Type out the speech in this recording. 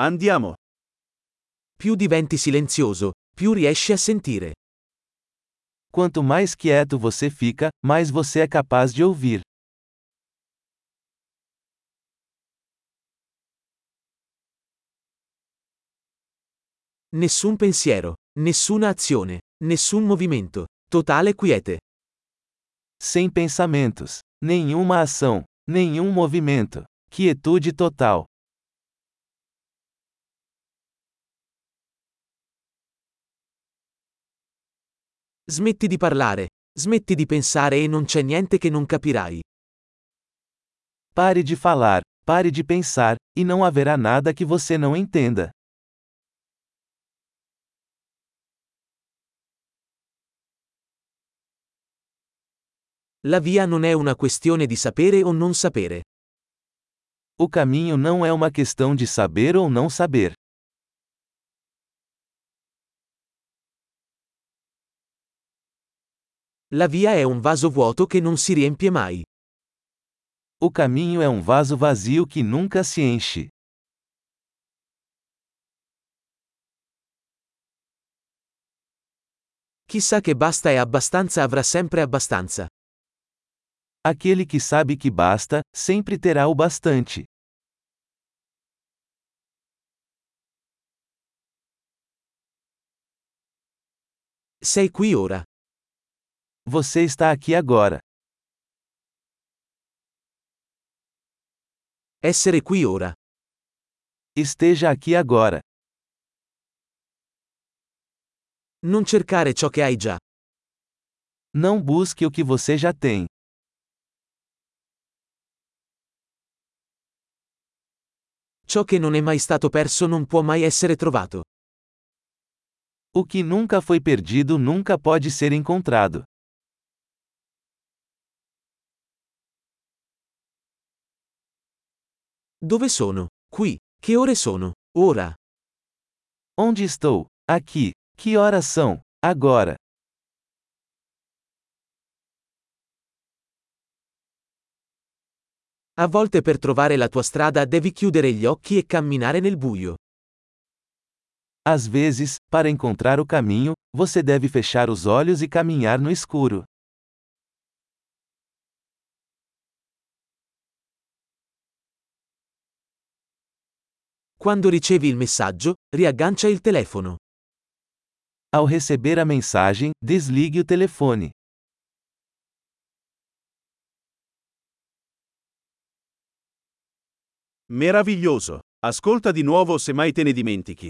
Andiamo. Più diventi silenzioso, più riesci a sentire. Quanto mais quieto você fica, mais você é capaz de ouvir. Nessun pensiero, nessuna azione, nessun movimento. Totale quiete. Sem pensamentos, nenhuma ação, nenhum movimento. Quietude total. Smetti di parlare, smetti di pensare e non c'è niente che non capirai. Pare de falar, pare de pensar, e não haverá nada que você não entenda. La via non è una questione di sapere o non sapere. O caminho não é uma questão de saber ou não saber. La via è un vaso vuoto che non si riempie mai. O caminho é um vaso vazio que nunca se enche. Chi sa che basta e abbastanza avrà sempre abbastanza. Aquele que sabe que basta, sempre terá o bastante. Sei qui ora. Você está aqui agora. Essere qui ora. Esteja aqui agora. Non cercare ciò che hai già. Não busque o que você já tem. Ciò che non è mai stato perso non può mai essere trovato. O que nunca foi perdido nunca pode ser encontrado. Dove sono? Qui. Che ore sono? Ora. Onde estou? Aqui. Que horas são? Agora. A volte per trovare la tua strada devi chiudere gli occhi e camminare nel buio. Às vezes, para encontrar o caminho, você deve fechar os olhos e caminhar no escuro. Quando ricevi il messaggio, riaggancia il telefono. Ao receber a mensagem, desligue o telefone. Meraviglioso. Ascolta di nuovo se mai te ne dimentichi.